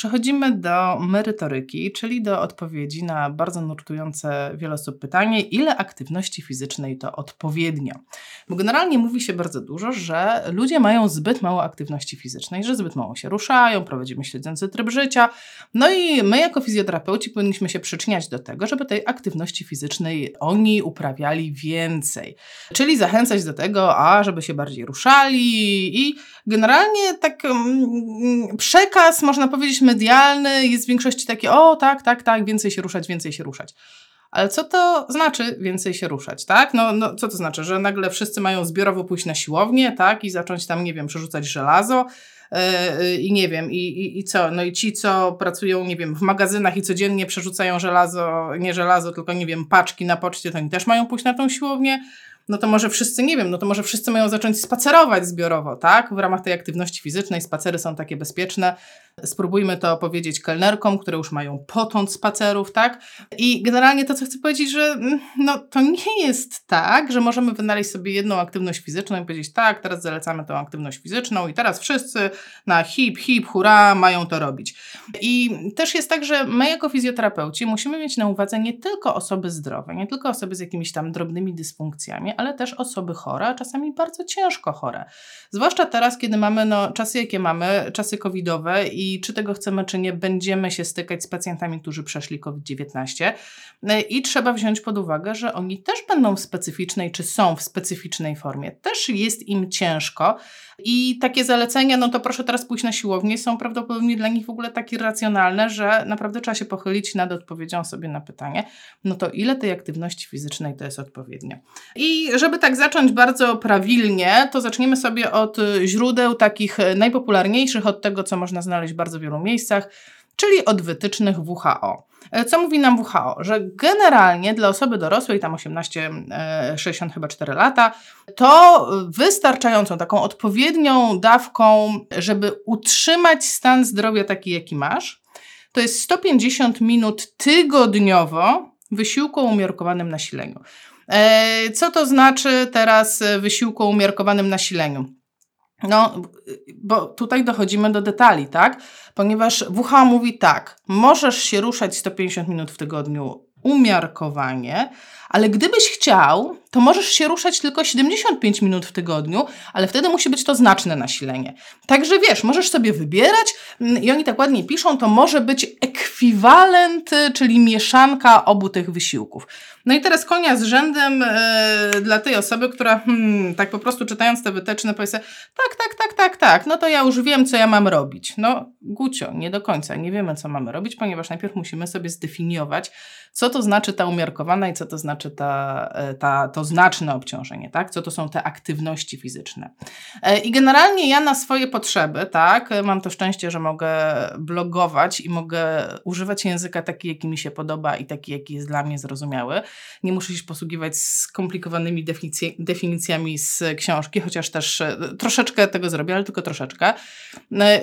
przechodzimy do merytoryki, czyli do odpowiedzi na bardzo nurtujące wiele osób pytanie, ile aktywności fizycznej to odpowiednio. Bo generalnie mówi się bardzo dużo, że ludzie mają zbyt mało aktywności fizycznej, że zbyt mało się ruszają, prowadzimy śledzący tryb życia. No i my jako fizjoterapeuci powinniśmy się przyczyniać do tego, żeby tej aktywności fizycznej oni uprawiali więcej. Czyli zachęcać do tego, a żeby się bardziej ruszali i generalnie tak um, przekaz, można powiedzieć, medialny jest w większości taki, o tak, tak, tak, więcej się ruszać, więcej się ruszać. Ale co to znaczy więcej się ruszać, tak? No, no co to znaczy, że nagle wszyscy mają zbiorowo pójść na siłownię, tak? I zacząć tam, nie wiem, przerzucać żelazo yy, i nie wiem, i, i, i co? No i ci, co pracują, nie wiem, w magazynach i codziennie przerzucają żelazo, nie żelazo, tylko, nie wiem, paczki na poczcie, to oni też mają pójść na tą siłownię no to może wszyscy, nie wiem, no to może wszyscy mają zacząć spacerować zbiorowo, tak? W ramach tej aktywności fizycznej spacery są takie bezpieczne, Spróbujmy to powiedzieć kelnerkom, które już mają potąd spacerów, tak? I generalnie to, co chcę powiedzieć, że mm, no, to nie jest tak, że możemy wynaleźć sobie jedną aktywność fizyczną i powiedzieć, tak, teraz zalecamy tą aktywność fizyczną i teraz wszyscy na hip, hip, hura mają to robić. I też jest tak, że my jako fizjoterapeuci musimy mieć na uwadze nie tylko osoby zdrowe, nie tylko osoby z jakimiś tam drobnymi dysfunkcjami, ale też osoby chore, a czasami bardzo ciężko chore. Zwłaszcza teraz, kiedy mamy no, czasy, jakie mamy, czasy covidowe i czy tego chcemy, czy nie, będziemy się stykać z pacjentami, którzy przeszli COVID-19. E, I trzeba wziąć pod uwagę, że oni też będą w specyficznej, czy są w specyficznej formie. Też jest im ciężko. I takie zalecenia, no to proszę teraz pójść na siłownię, są prawdopodobnie dla nich w ogóle tak irracjonalne, że naprawdę trzeba się pochylić nad odpowiedzią sobie na pytanie, no to ile tej aktywności fizycznej to jest odpowiednio. I żeby tak zacząć bardzo prawilnie, to zaczniemy sobie od źródeł takich najpopularniejszych, od tego, co można znaleźć w bardzo wielu miejscach, czyli od wytycznych WHO. E, co mówi nam WHO? Że generalnie dla osoby dorosłej, tam 18, 60 e, chyba 4 lata, to wystarczającą, taką odpowiednią dawką, żeby utrzymać stan zdrowia taki, jaki masz, to jest 150 minut tygodniowo wysiłku o umiarkowanym nasileniu. E, co to znaczy teraz wysiłku o umiarkowanym nasileniu? No, bo tutaj dochodzimy do detali, tak? Ponieważ WHO mówi tak, możesz się ruszać 150 minut w tygodniu umiarkowanie, ale gdybyś chciał, to możesz się ruszać tylko 75 minut w tygodniu, ale wtedy musi być to znaczne nasilenie. Także wiesz, możesz sobie wybierać mm, i oni tak ładnie piszą, to może być ekwiwalent, czyli mieszanka obu tych wysiłków. No i teraz konia z rzędem yy, dla tej osoby, która hmm, tak po prostu czytając te wytyczne powie sobie, tak, tak, tak, tak, tak, no to ja już wiem, co ja mam robić. No, Gucio, nie do końca, nie wiemy, co mamy robić, ponieważ najpierw musimy sobie zdefiniować, co to znaczy ta umiarkowana i co to znaczy ta, e, ta, to znaczne obciążenie, tak? Co to są te aktywności fizyczne. E, I generalnie ja na swoje potrzeby, tak, mam to szczęście, że mogę blogować i mogę używać języka taki, jaki mi się podoba i taki, jaki jest dla mnie zrozumiały. Nie muszę się posługiwać skomplikowanymi definicjami z książki, chociaż też e, troszeczkę tego zrobię, ale tylko troszeczkę.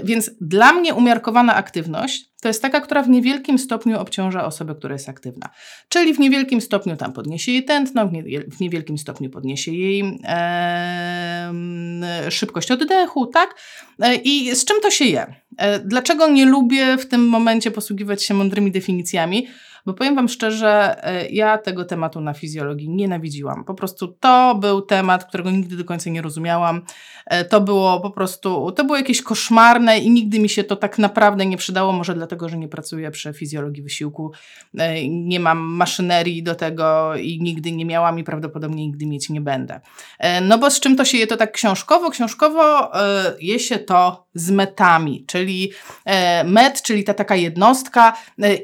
Więc dla mnie umiarkowana aktywność to jest taka, która w niewielkim stopniu obciąża osobę, która jest aktywna. Czyli w niewielkim stopniu tam podniesie jej tętno, w, nie, w niewielkim stopniu podniesie jej e, szybkość oddechu, tak? E, I z czym to się je? E, dlaczego nie lubię w tym momencie posługiwać się mądrymi definicjami? Bo powiem Wam szczerze, e, ja tego tematu na fizjologii nienawidziłam. Po prostu to był temat, którego nigdy do końca nie rozumiałam. E, to było po prostu, to było jakieś koszmarne i nigdy mi się to tak naprawdę nie przydało. Może dlatego, że nie pracuję przy fizjologii wysiłku. E, nie mam maszynerii do tego i nigdy nie miałam i prawdopodobnie nigdy mieć nie będę. No bo z czym to się je to tak książkowo? Książkowo je się to z metami, czyli met, czyli ta taka jednostka,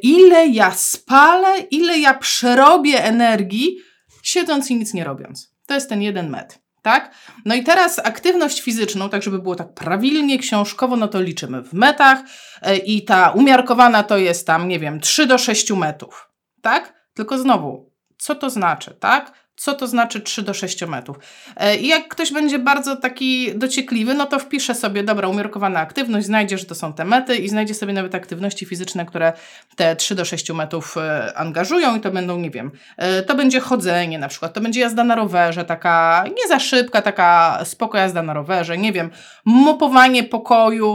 ile ja spam spalę, ile ja przerobię energii, siedząc i nic nie robiąc. To jest ten jeden metr. Tak? No i teraz aktywność fizyczną, tak żeby było tak prawilnie, książkowo, no to liczymy w metach e, i ta umiarkowana to jest tam, nie wiem, 3 do 6 metrów. Tak? Tylko znowu, co to znaczy, tak? Co to znaczy 3 do 6 metrów. E, I jak ktoś będzie bardzo taki dociekliwy, no to wpisze sobie, dobra, umiarkowana aktywność, znajdzie, że to są te mety i znajdzie sobie nawet aktywności fizyczne, które te 3 do 6 metrów e, angażują i to będą, nie wiem, e, to będzie chodzenie na przykład, to będzie jazda na rowerze, taka nie za szybka, taka spoko jazda na rowerze, nie wiem, mopowanie pokoju,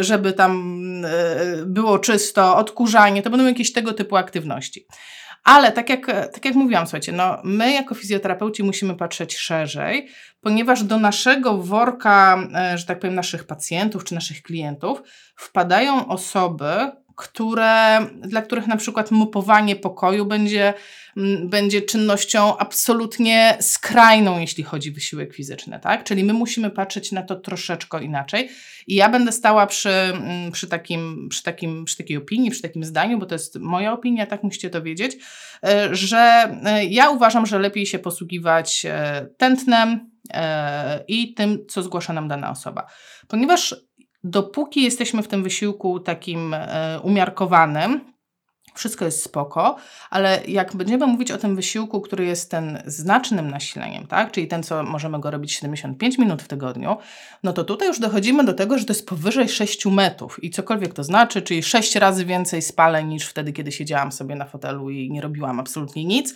żeby tam było czysto, odkurzanie, to będą jakieś tego typu aktywności. Ale tak jak, tak jak mówiłam, słuchajcie, no my jako fizjoterapeuci musimy patrzeć szerzej, ponieważ do naszego worka, e, że tak powiem, naszych pacjentów czy naszych klientów wpadają osoby, które, dla których na przykład mopowanie pokoju będzie, będzie czynnością absolutnie skrajną, jeśli chodzi o wysiłek fizyczny, tak? Czyli my musimy patrzeć na to troszeczkę inaczej. I ja będę stała przy, przy, takim, przy, takim, przy takiej opinii, przy takim zdaniu, bo to jest moja opinia, tak musicie to wiedzieć, e, że e, ja uważam, że lepiej się posługiwać e, tętnem i tym, co zgłasza nam dana osoba. Ponieważ dopóki jesteśmy w tym wysiłku takim umiarkowanym, wszystko jest spoko, ale jak będziemy mówić o tym wysiłku, który jest ten znacznym nasileniem, tak? czyli ten, co możemy go robić 75 minut w tygodniu, no to tutaj już dochodzimy do tego, że to jest powyżej 6 metrów i cokolwiek to znaczy, czyli 6 razy więcej spaleń niż wtedy, kiedy siedziałam sobie na fotelu i nie robiłam absolutnie nic.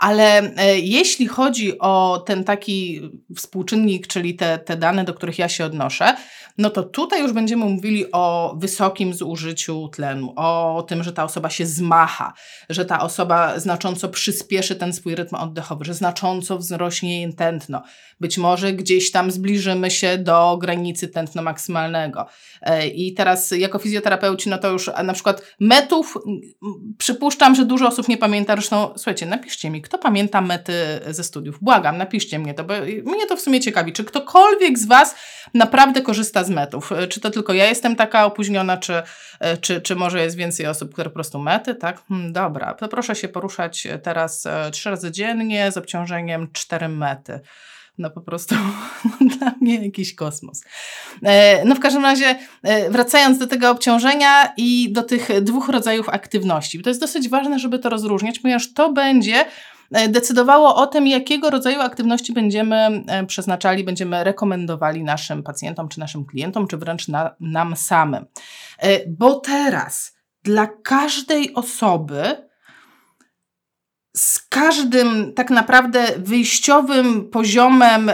Ale e, jeśli chodzi o ten taki współczynnik, czyli te, te dane, do których ja się odnoszę, no to tutaj już będziemy mówili o wysokim zużyciu tlenu, o tym, że ta osoba się zmacha, że ta osoba znacząco przyspieszy ten swój rytm oddechowy, że znacząco wzrośnie jej tętno. Być może gdzieś tam zbliżymy się do granicy tętno maksymalnego. E, I teraz jako fizjoterapeuci, no to już na przykład metów, przypuszczam, że dużo osób nie pamięta, zresztą słuchajcie, napiszcie mi, kto pamięta mety ze studiów? Błagam, napiszcie mnie to, bo mnie to w sumie ciekawi. Czy ktokolwiek z Was naprawdę korzysta z metów? Czy to tylko ja jestem taka opóźniona, czy, czy, czy może jest więcej osób, które po prostu mety, tak? Hmm, dobra, to proszę się poruszać teraz e, trzy razy dziennie z obciążeniem cztery mety no po prostu dla mnie jakiś kosmos. E, no w każdym razie, e, wracając do tego obciążenia i do tych dwóch rodzajów aktywności, to jest dosyć ważne, żeby to rozróżniać, ponieważ to będzie E, decydowało o tym, jakiego rodzaju aktywności będziemy e, przeznaczali, będziemy rekomendowali naszym pacjentom, czy naszym klientom, czy wręcz na, nam samym. E, bo teraz dla każdej osoby z każdym tak naprawdę wyjściowym poziomem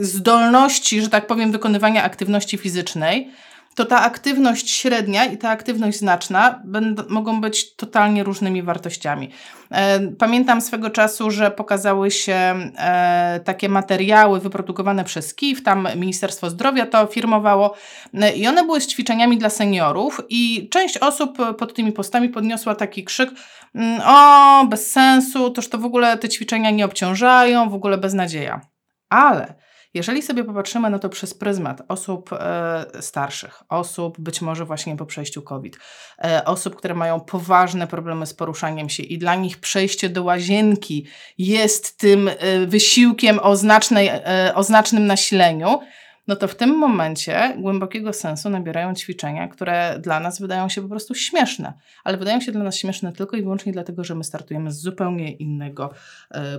zdolności, że tak powiem, wykonywania aktywności fizycznej, to ta aktywność średnia i ta aktywność znaczna będą, mogą być totalnie różnymi wartościami. E, pamiętam swego czasu, że pokazały się e, takie materiały wyprodukowane przez KIF, tam Ministerstwo Zdrowia to firmowało e, i one były z ćwiczeniami dla seniorów i część osób pod tymi postami podniosła taki krzyk mm, o, bez sensu, toż to w ogóle te ćwiczenia nie obciążają, w ogóle beznadzieja. Ale jeżeli sobie popatrzymy na to przez pryzmat osób e, starszych, osób być może właśnie po przejściu COVID, e, osób, które mają poważne problemy z poruszaniem się i dla nich przejście do łazienki jest tym e, wysiłkiem o, znacznej, o znacznym nasileniu, no to w tym momencie głębokiego sensu nabierają ćwiczenia, które dla nas wydają się po prostu śmieszne, ale wydają się dla nas śmieszne tylko i wyłącznie dlatego, że my startujemy z zupełnie innego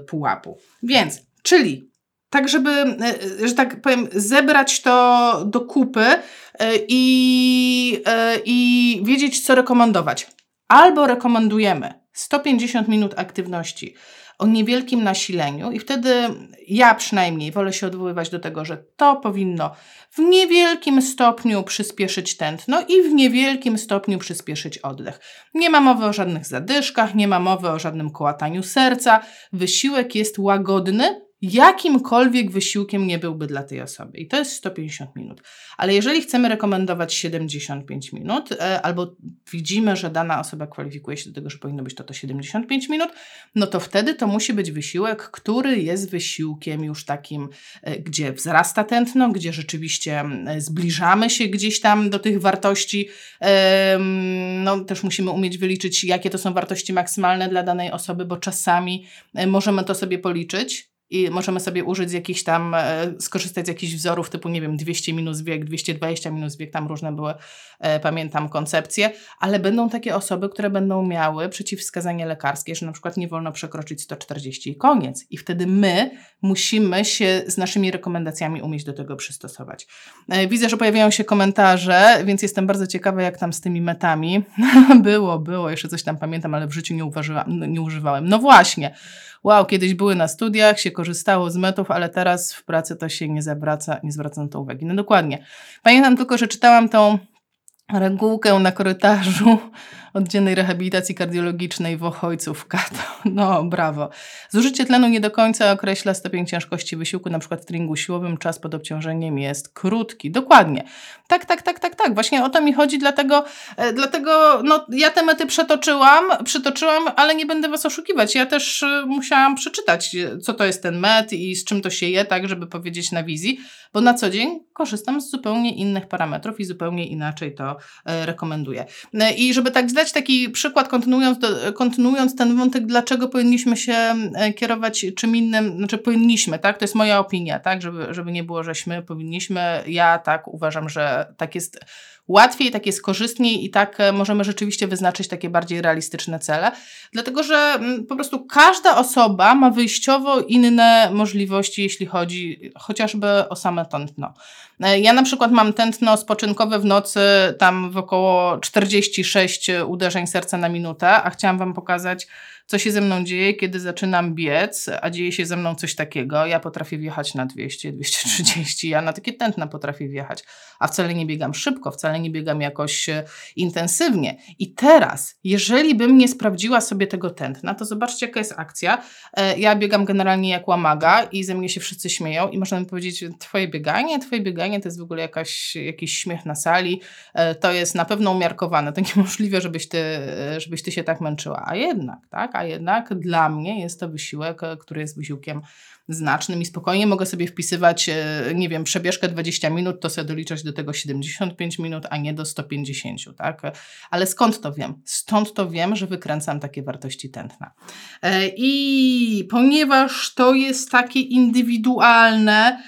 pułapu. Więc, czyli tak żeby, e, że tak powiem, zebrać to do kupy e, i, e, i wiedzieć, co rekomendować. Albo rekomendujemy 150 minut aktywności o niewielkim nasileniu, i wtedy ja przynajmniej wolę się odwoływać do tego, że to powinno w niewielkim stopniu przyspieszyć tętno i w niewielkim stopniu przyspieszyć oddech. Nie ma mowy o żadnych zadyszkach, nie ma mowy o żadnym kołataniu serca. Wysiłek jest łagodny, jakimkolwiek wysiłkiem nie byłby dla tej osoby. I to jest 150 minut. Ale jeżeli chcemy rekomendować 75 minut, e, albo widzimy, że dana osoba kwalifikuje się do tego, że powinno być to, to 75 minut, no to wtedy to musi być wysiłek, który jest wysiłkiem już takim, e, gdzie wzrasta tętno, gdzie rzeczywiście zbliżamy się gdzieś tam do tych wartości. No też musimy umieć wyliczyć, jakie to są wartości maksymalne dla danej osoby, bo czasami e, możemy to sobie policzyć i możemy sobie użyć jakichś tam, e, skorzystać z jakichś wzorów typu, nie wiem, 200 minus wiek, 220 minus wiek, tam różne były, e, pamiętam, koncepcje, ale będą takie osoby, które będą miały przeciwwskazanie lekarskie, że na przykład nie wolno przekroczyć 140 i koniec. I wtedy my musimy się z naszymi rekomendacjami umieć do tego przystosować. E, widzę, że pojawiają się komentarze, więc jestem bardzo ciekawa, jak tam z tymi metami. było, było, jeszcze coś tam pamiętam, ale w życiu nie, uważyłam, nie używałem. No właśnie wow, kiedyś były na studiach, się korzystało z metów, ale teraz w pracy to się nie zwraca, nie zwraca na to uwagi. No dokładnie. Pamiętam tylko, że czytałam tą regułkę na korytarzu oddzielnej rehabilitacji kardiologicznej w Ochojcu w Kato. No, brawo. Zużycie tlenu nie do końca określa stopień ciężkości wysiłku, na przykład w treningu siłowym czas pod obciążeniem jest krótki. Dokładnie. Tak, tak, tak, tak, tak. Właśnie o to mi chodzi, dlatego, e, dlatego no, ja te mety przetoczyłam, przytoczyłam, ale nie będę Was oszukiwać. Ja też e, musiałam przeczytać, co to jest ten met i z czym to się je, tak, żeby powiedzieć na wizji, bo na co dzień korzystam z zupełnie innych parametrów i zupełnie inaczej to e, rekomenduję. I żeby tak zdać taki przykład, kontynuując, do, kontynuując ten wątek, dlaczego powinniśmy się kierować czym innym, znaczy powinniśmy, tak, to jest moja opinia, tak, żeby, żeby nie było, żeśmy powinniśmy, ja tak uważam, że tak jest łatwiej, tak jest korzystniej i tak e, możemy rzeczywiście wyznaczyć takie bardziej realistyczne cele, dlatego że mm, po prostu każda osoba ma wyjściowo inne możliwości, jeśli chodzi chociażby o same tętno. E, ja na przykład mam tętno spoczynkowe w nocy tam w około 46 uderzeń serca na minutę, a chciałam Wam pokazać, co się ze mną dzieje, kiedy zaczynam biec, a dzieje się ze mną coś takiego. Ja potrafię wjechać na 200, 230, ja na takie tętna potrafię wjechać, a wcale nie biegam szybko, wcale nie biegam jakoś e, intensywnie. I teraz, jeżeli bym nie sprawdziła sobie tego tętna, to zobaczcie, jaka jest akcja. E, ja biegam generalnie jak łamaga i ze mnie się wszyscy śmieją i można mi powiedzieć, twoje bieganie, twoje bieganie to jest w ogóle jakaś, jakiś śmiech na sali, e, to jest na pewno umiarkowane, to niemożliwe, żebyś ty, żebyś ty się tak męczyła. A jednak, tak? A jednak dla mnie jest to wysiłek, e, który jest wysiłkiem znacznym i spokojnie mogę sobie wpisywać, e, nie wiem, przebieżkę 20 minut, to sobie doliczać do tego 75 minut, a nie do 150, tak? Ale skąd to wiem? Stąd to wiem, że wykręcam takie wartości tętna. E, I ponieważ to jest takie indywidualne,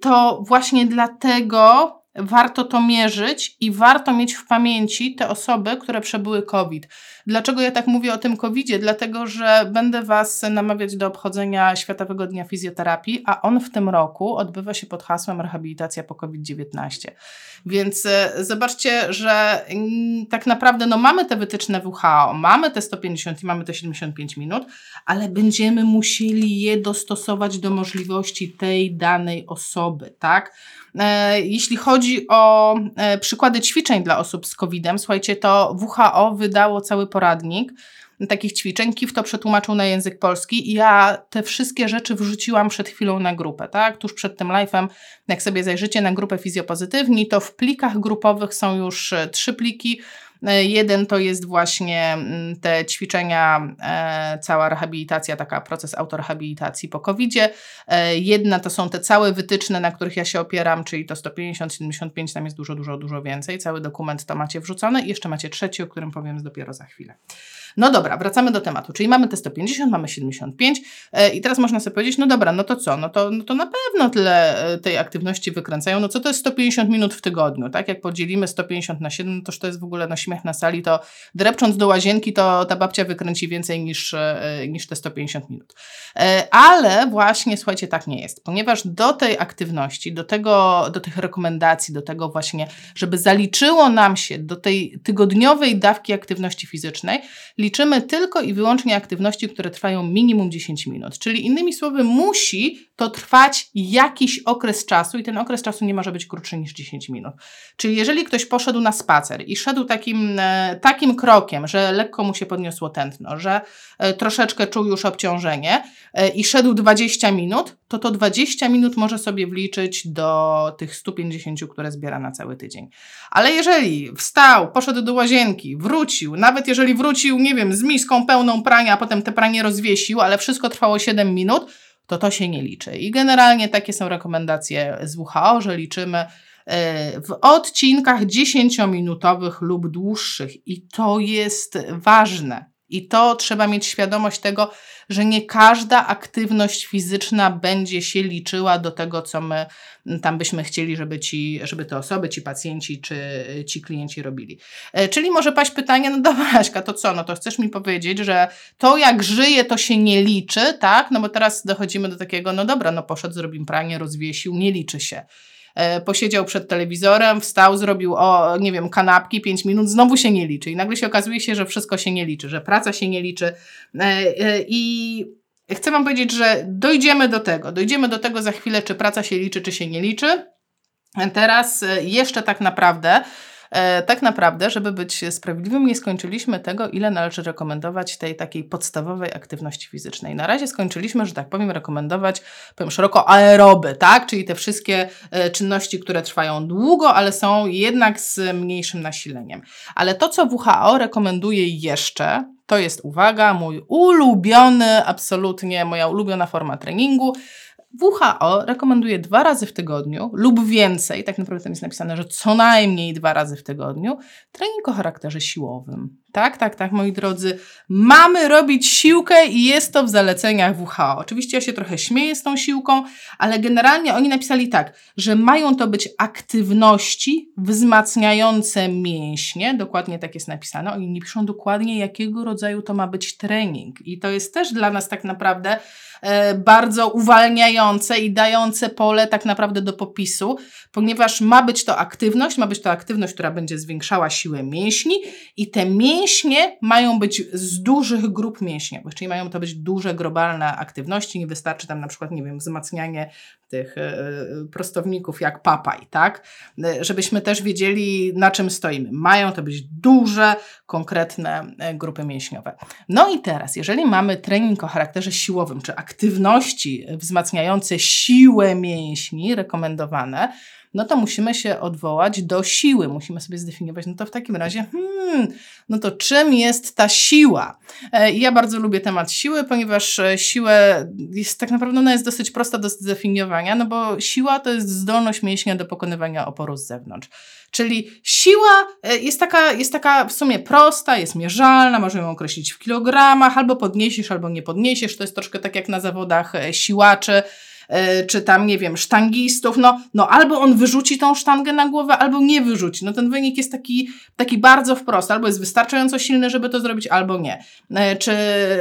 to właśnie dlatego warto to mierzyć i warto mieć w pamięci te osoby, które przebyły COVID. Dlaczego ja tak mówię o tym COVID-zie? Dlatego, że będę Was namawiać do obchodzenia Światowego Dnia Fizjoterapii, a on w tym roku odbywa się pod hasłem rehabilitacja po COVID-19. Więc e, zobaczcie, że mm, tak naprawdę no, mamy te wytyczne WHO, mamy te 150 i mamy te 75 minut, ale będziemy musieli je dostosować do możliwości tej danej osoby, tak? E, jeśli chodzi o e, przykłady ćwiczeń dla osób z COVID-em, słuchajcie, to WHO wydało cały poradnik takich ćwiczeń. KIF to przetłumaczył na język polski i ja te wszystkie rzeczy wrzuciłam przed chwilą na grupę, tak? Tuż przed tym live'em, jak sobie zajrzycie na grupę fizjopozytywni, to w plikach grupowych są już e, trzy pliki, jeden to jest właśnie mm, te ćwiczenia, e, cała rehabilitacja, taka proces autorehabilitacji po COVID-zie. E, jedna to są te całe wytyczne, na których ja się opieram, czyli to 150, 75, tam jest dużo, dużo, dużo więcej. Cały dokument to macie wrzucone i jeszcze macie trzeci, o którym powiem dopiero za chwilę. No dobra, wracamy do tematu, czyli mamy te 150, mamy 75 e, i teraz można sobie powiedzieć, no dobra, no to co, no to, no to na pewno tyle e, tej aktywności wykręcają, no co to jest 150 minut w tygodniu, tak, jak podzielimy 150 na 7, no toż to jest w ogóle no śmiech na sali, to drepcząc do łazienki, to ta babcia wykręci więcej niż, e, niż te 150 minut. Ale właśnie, słuchajcie, tak nie jest, ponieważ do tej aktywności, do tego, do tych rekomendacji, do tego właśnie, żeby zaliczyło nam się do tej tygodniowej dawki aktywności fizycznej, liczymy tylko i wyłącznie aktywności, które trwają minimum 10 minut. Czyli innymi słowy, musi to trwać jakiś okres czasu i ten okres czasu nie może być krótszy niż 10 minut. Czyli jeżeli ktoś poszedł na spacer i szedł takim, e, takim krokiem, że lekko mu się podniosło tętno, że e, troszeczkę czuł już obciążenie e, i szedł 20 minut, to to 20 minut może sobie wliczyć do tych 150, które zbiera na cały tydzień. Ale jeżeli wstał, poszedł do łazienki, wrócił, nawet jeżeli wrócił, nie wiem, z miską pełną prania, a potem te pranie rozwiesił, ale wszystko trwało 7 minut, to to się nie liczy. I generalnie takie są rekomendacje z WHO, że liczymy e, w odcinkach 10-minutowych lub dłuższych. I to jest ważne. I to trzeba mieć świadomość tego, że nie każda aktywność fizyczna będzie się liczyła do tego, co my tam byśmy chcieli, żeby, ci, żeby te osoby, ci pacjenci czy ci klienci robili. E, czyli może paść pytanie, no dobra to co, no to chcesz mi powiedzieć, że to jak żyje, to się nie liczy, tak? No bo teraz dochodzimy do takiego, no dobra, no poszedł, zrobił pranie, rozwiesił, nie liczy się. E, posiedział przed telewizorem, wstał, zrobił, o, nie wiem, kanapki, 5 minut, znowu się nie liczy. I nagle się okazuje się, że wszystko się nie liczy, że praca się nie liczy. E, e, I chcę Wam powiedzieć, że dojdziemy do tego. Dojdziemy do tego za chwilę, czy praca się liczy, czy się nie liczy. Teraz jeszcze tak naprawdę tak naprawdę, żeby być sprawiedliwym, nie skończyliśmy tego, ile należy rekomendować tej takiej podstawowej aktywności fizycznej. Na razie skończyliśmy, że tak powiem, rekomendować, powiem szeroko, aeroby, tak? Czyli te wszystkie e, czynności, które trwają długo, ale są jednak z mniejszym nasileniem. Ale to, co WHO rekomenduje jeszcze, to jest, uwaga, mój ulubiony, absolutnie moja ulubiona forma treningu, WHO rekomenduje dwa razy w tygodniu lub więcej, tak naprawdę tam jest napisane, że co najmniej dwa razy w tygodniu, trening o charakterze siłowym. Tak, tak, tak, moi drodzy, mamy robić siłkę i jest to w zaleceniach WHO. Oczywiście ja się trochę śmieję z tą siłką, ale generalnie oni napisali tak, że mają to być aktywności wzmacniające mięśnie, dokładnie tak jest napisane. Oni nie piszą dokładnie, jakiego rodzaju to ma być trening. I to jest też dla nas tak naprawdę E, bardzo uwalniające i dające pole tak naprawdę do popisu, ponieważ ma być to aktywność, ma być to aktywność, która będzie zwiększała siłę mięśni i te mięśnie mają być z dużych grup mięśniowych, czyli mają to być duże globalne aktywności, nie wystarczy tam na przykład, nie wiem, wzmacnianie tych e, e, prostowników jak papaj, tak? Żebyśmy też wiedzieli, na czym stoimy. Mają to być duże, konkretne grupy mięśniowe. No i teraz, jeżeli mamy trening o charakterze siłowym, czy aktywności wzmacniające siłę mięśni rekomendowane, no to musimy się odwołać do siły. Musimy sobie zdefiniować, no to w takim razie, hmm, no to czym jest ta siła? E, ja bardzo lubię temat siły, ponieważ e, siłę jest tak naprawdę ona jest dosyć prosta do zdefiniowania, no bo siła to jest zdolność mięśnia do pokonywania oporu z zewnątrz. Czyli siła e, jest taka, jest taka w sumie prosta, jest mierzalna, możemy ją określić w kilogramach, albo podniesiesz, albo nie podniesiesz. To jest troszkę tak jak na zawodach siłaczy. E, czy tam, nie wiem, sztangistów, no, no albo on wyrzuci tą sztangę na głowę, albo nie wyrzuci. No ten wynik jest taki, taki bardzo wprost, albo jest wystarczająco silny, żeby to zrobić, albo nie. E, czy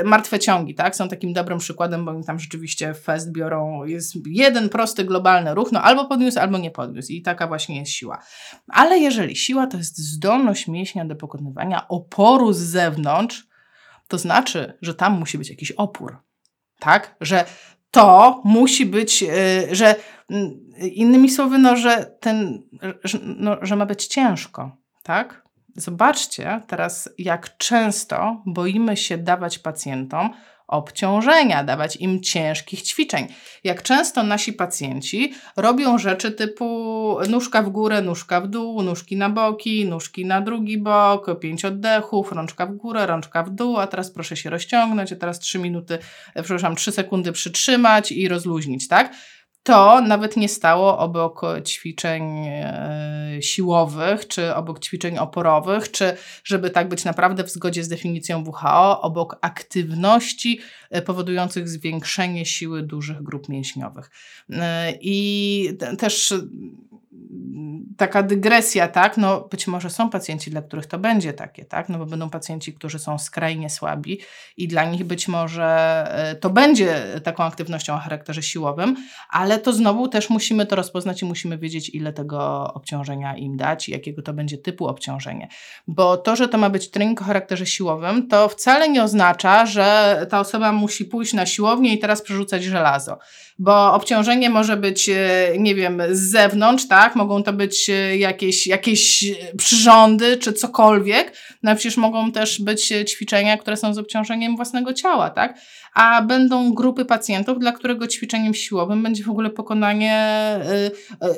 martwe ciągi, tak, są takim dobrym przykładem, bo oni tam rzeczywiście fest biorą, jest jeden prosty globalny ruch, no albo podniósł, albo nie podniósł i taka właśnie jest siła. Ale jeżeli siła to jest zdolność mięśnia do pokonywania oporu z zewnątrz, to znaczy, że tam musi być jakiś opór. Tak? Że to musi być, y, że mm, innymi słowy, no, że ten, że, no, że ma być ciężko, tak? Zobaczcie teraz, jak często boimy się dawać pacjentom obciążenia, dawać im ciężkich ćwiczeń. Jak często nasi pacjenci robią rzeczy typu nóżka w górę, nóżka w dół, nóżki na boki, nóżki na drugi bok, pięć oddechów, rączka w górę, rączka w dół, a teraz proszę się rozciągnąć, a teraz trzy minuty, e, przepraszam, trzy sekundy przytrzymać i rozluźnić, tak? To nawet nie stało obok ćwiczeń e, siłowych, czy obok ćwiczeń oporowych, czy żeby tak być naprawdę w zgodzie z definicją WHO, obok aktywności e, powodujących zwiększenie siły dużych grup mięśniowych. E, I też taka dygresja, tak, no być może są pacjenci, dla których to będzie takie, tak, no bo będą pacjenci, którzy są skrajnie słabi i dla nich być może e, to będzie taką aktywnością o charakterze siłowym, ale to znowu też musimy to rozpoznać i musimy wiedzieć, ile tego obciążenia im dać i jakiego to będzie typu obciążenie. Bo to, że to ma być trening o charakterze siłowym, to wcale nie oznacza, że ta osoba musi pójść na siłownię i teraz przerzucać żelazo bo obciążenie może być, e, nie wiem, z zewnątrz, tak? Mogą to być e, jakieś, jakieś przyrządy czy cokolwiek, no przecież mogą też być ćwiczenia, które są z obciążeniem własnego ciała, tak? A będą grupy pacjentów, dla którego ćwiczeniem siłowym będzie w ogóle pokonanie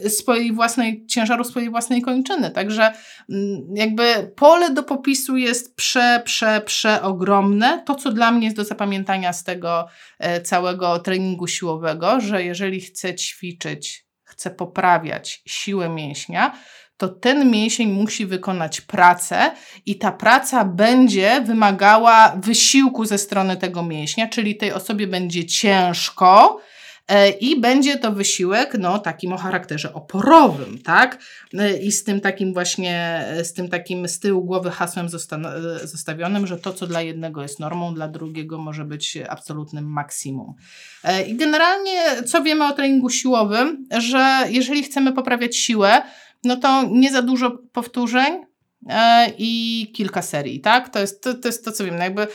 e, swojej własnej, ciężaru swojej własnej kończyny. Także mm, jakby pole do popisu jest prze, prze, przeogromne. To, co dla mnie jest do zapamiętania z tego całego treningu siłowego, że jeżeli chcę ćwiczyć chce poprawiać siłę mięśnia, to ten mięsień musi wykonać pracę i ta praca będzie wymagała wysiłku ze strony tego mięśnia, czyli tej osobie będzie ciężko, i będzie to wysiłek, no, takim o charakterze oporowym, tak? E, I z tym takim właśnie, e, z tym takim z tyłu głowy hasłem zostawionym, że to, co dla jednego jest normą, dla drugiego może być absolutnym maksimum. I generalnie, co wiemy o treningu siłowym, że jeżeli chcemy poprawiać siłę, no to nie za dużo powtórzeń, i kilka serii, tak? To jest to, to, jest to co wiem. No jakby,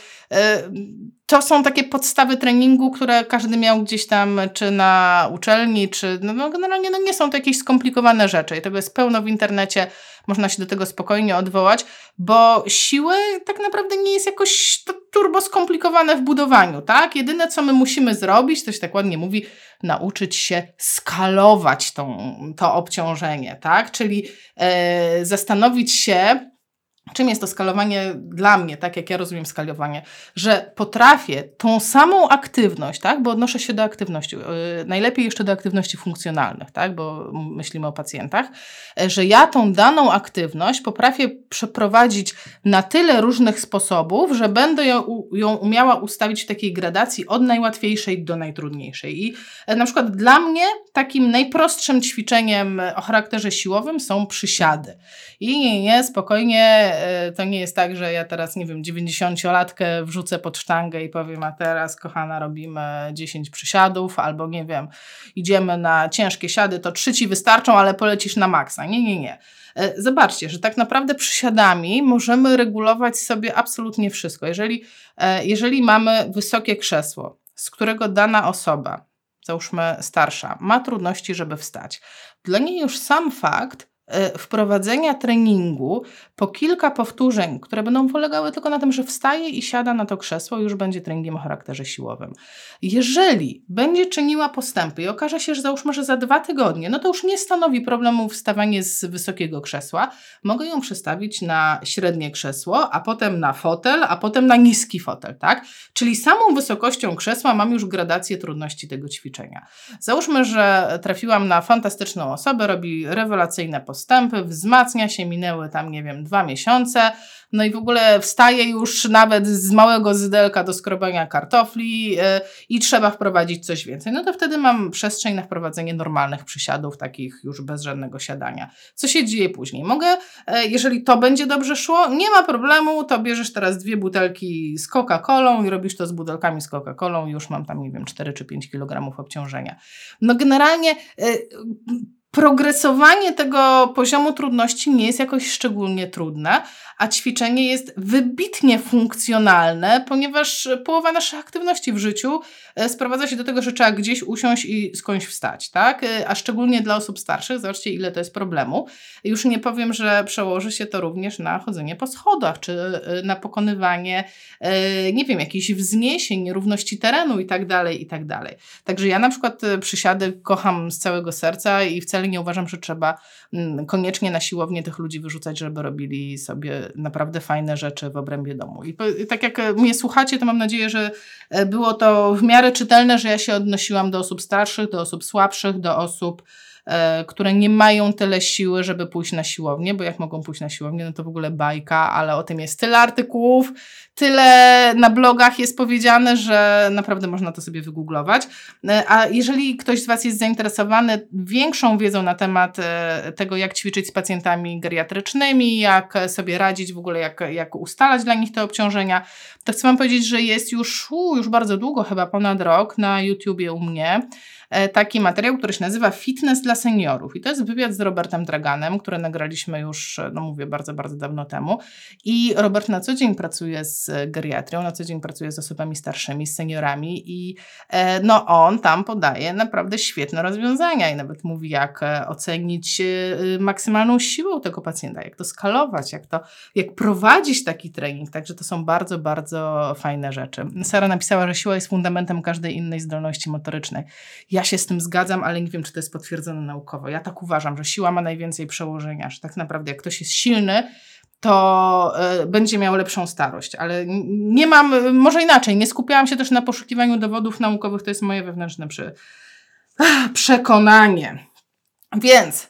to są takie podstawy treningu, które każdy miał gdzieś tam, czy na uczelni, czy no, no generalnie no nie są to jakieś skomplikowane rzeczy. I tego jest pełno w internecie, można się do tego spokojnie odwołać, bo siły tak naprawdę nie jest jakoś turbo skomplikowane w budowaniu, tak? Jedyne, co my musimy zrobić, to się tak ładnie mówi, nauczyć się skalować tą, to obciążenie, tak? Czyli e, zastanowić się, Czym jest to skalowanie dla mnie, tak jak ja rozumiem skalowanie, że potrafię tą samą aktywność, tak, bo odnoszę się do aktywności, yy, najlepiej jeszcze do aktywności funkcjonalnych, tak, bo myślimy o pacjentach, że ja tą daną aktywność potrafię przeprowadzić na tyle różnych sposobów, że będę ją, ją umiała ustawić w takiej gradacji od najłatwiejszej do najtrudniejszej. I yy, na przykład dla mnie takim najprostszym ćwiczeniem o charakterze siłowym są przysiady. I nie, nie, spokojnie E, to nie jest tak, że ja teraz, nie wiem, 90-latkę wrzucę pod sztangę i powiem, a teraz, kochana, robimy 10 przysiadów, albo nie wiem, idziemy na ciężkie siady, to trzy ci wystarczą, ale polecisz na maksa. Nie, nie, nie. E, zobaczcie, że tak naprawdę przysiadami możemy regulować sobie absolutnie wszystko. Jeżeli, e, jeżeli mamy wysokie krzesło, z którego dana osoba, załóżmy starsza, ma trudności, żeby wstać, dla niej już sam fakt, E, wprowadzenia treningu po kilka powtórzeń, które będą polegały tylko na tym, że wstaje i siada na to krzesło, już będzie treningiem o charakterze siłowym. Jeżeli będzie czyniła postępy i okaże się, że załóżmy, że za dwa tygodnie, no to już nie stanowi problemu wstawanie z wysokiego krzesła, mogę ją przestawić na średnie krzesło, a potem na fotel, a potem na niski fotel, tak? Czyli samą wysokością krzesła mam już gradację trudności tego ćwiczenia. Załóżmy, że trafiłam na fantastyczną osobę, robi rewelacyjne postępy, postępy, wzmacnia się, minęły tam, nie wiem, dwa miesiące, no i w ogóle wstaje już nawet z małego zydelka do skrobania kartofli yy, i trzeba wprowadzić coś więcej. No to wtedy mam przestrzeń na wprowadzenie normalnych przysiadów, takich już bez żadnego siadania. Co się dzieje później? Mogę, yy, jeżeli to będzie dobrze szło, nie ma problemu, to bierzesz teraz dwie butelki z Coca-Colą i robisz to z butelkami z Coca-Colą już mam tam, nie wiem, 4 czy 5 kg obciążenia. No generalnie yy, progresowanie tego poziomu trudności nie jest jakoś szczególnie trudne, a ćwiczenie jest wybitnie funkcjonalne, ponieważ połowa naszych aktywności w życiu e, sprowadza się do tego, że trzeba gdzieś usiąść i skądś wstać, tak? E, a szczególnie dla osób starszych, zobaczcie ile to jest problemu. Już nie powiem, że przełoży się to również na chodzenie po schodach, czy e, na pokonywanie, nie wiem, jakichś wzniesień, nierówności terenu i tak dalej, i tak dalej. Także ja na przykład przysiady kocham z całego serca i wcale nie uważam, że trzeba mm, koniecznie na siłownię tych ludzi wyrzucać, żeby robili sobie naprawdę fajne rzeczy w obrębie domu. I tak jak mnie słuchacie, to mam nadzieję, że e, było to w miarę czytelne, że ja się odnosiłam do osób starszych, do osób słabszych, do osób które nie mają tyle siły, żeby pójść na siłownię, bo jak mogą pójść na siłownię, no to w ogóle bajka, ale o tym jest tyle artykułów, tyle na blogach jest powiedziane, że naprawdę można to sobie wygooglować. E, a jeżeli ktoś z Was jest zainteresowany większą wiedzą na temat e, tego, jak ćwiczyć z pacjentami geriatrycznymi, jak sobie radzić w ogóle, jak, jak ustalać dla nich te obciążenia, to chcę Wam powiedzieć, że jest już, u, już bardzo długo, chyba ponad rok na YouTubie u mnie, E, taki materiał, który się nazywa Fitness dla seniorów. I to jest wywiad z Robertem Draganem, który nagraliśmy już, no mówię, bardzo, bardzo dawno temu. I Robert na co dzień pracuje z geriatrią, na co dzień pracuje z osobami starszymi, z seniorami i e, no on tam podaje naprawdę świetne rozwiązania i nawet mówi, jak e, ocenić maksymalną siłę tego pacjenta, jak to skalować, jak to, jak prowadzić taki trening. Także to są bardzo, bardzo fajne rzeczy. Sara napisała, że siła jest fundamentem każdej innej zdolności motorycznej. Ja się z tym zgadzam, ale nie wiem, czy to jest potwierdzone naukowo. Ja tak uważam, że siła ma najwięcej przełożenia, że tak naprawdę jak ktoś jest silny, to y, będzie miał lepszą starość. Ale nie mam, może inaczej, nie skupiałam się też na poszukiwaniu dowodów naukowych, to jest moje wewnętrzne ach, przekonanie. Więc